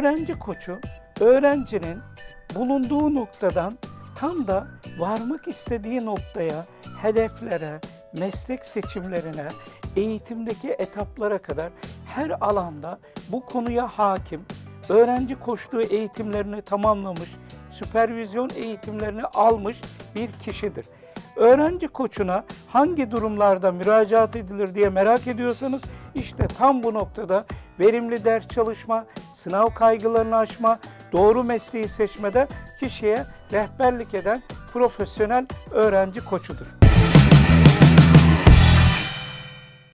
Öğrenci koçu öğrencinin bulunduğu noktadan tam da varmak istediği noktaya, hedeflere, meslek seçimlerine, eğitimdeki etaplara kadar her alanda bu konuya hakim, öğrenci koçluğu eğitimlerini tamamlamış, süpervizyon eğitimlerini almış bir kişidir. Öğrenci koçuna hangi durumlarda müracaat edilir diye merak ediyorsanız işte tam bu noktada verimli ders çalışma, sınav kaygılarını aşma, doğru mesleği seçmede kişiye rehberlik eden profesyonel öğrenci koçudur.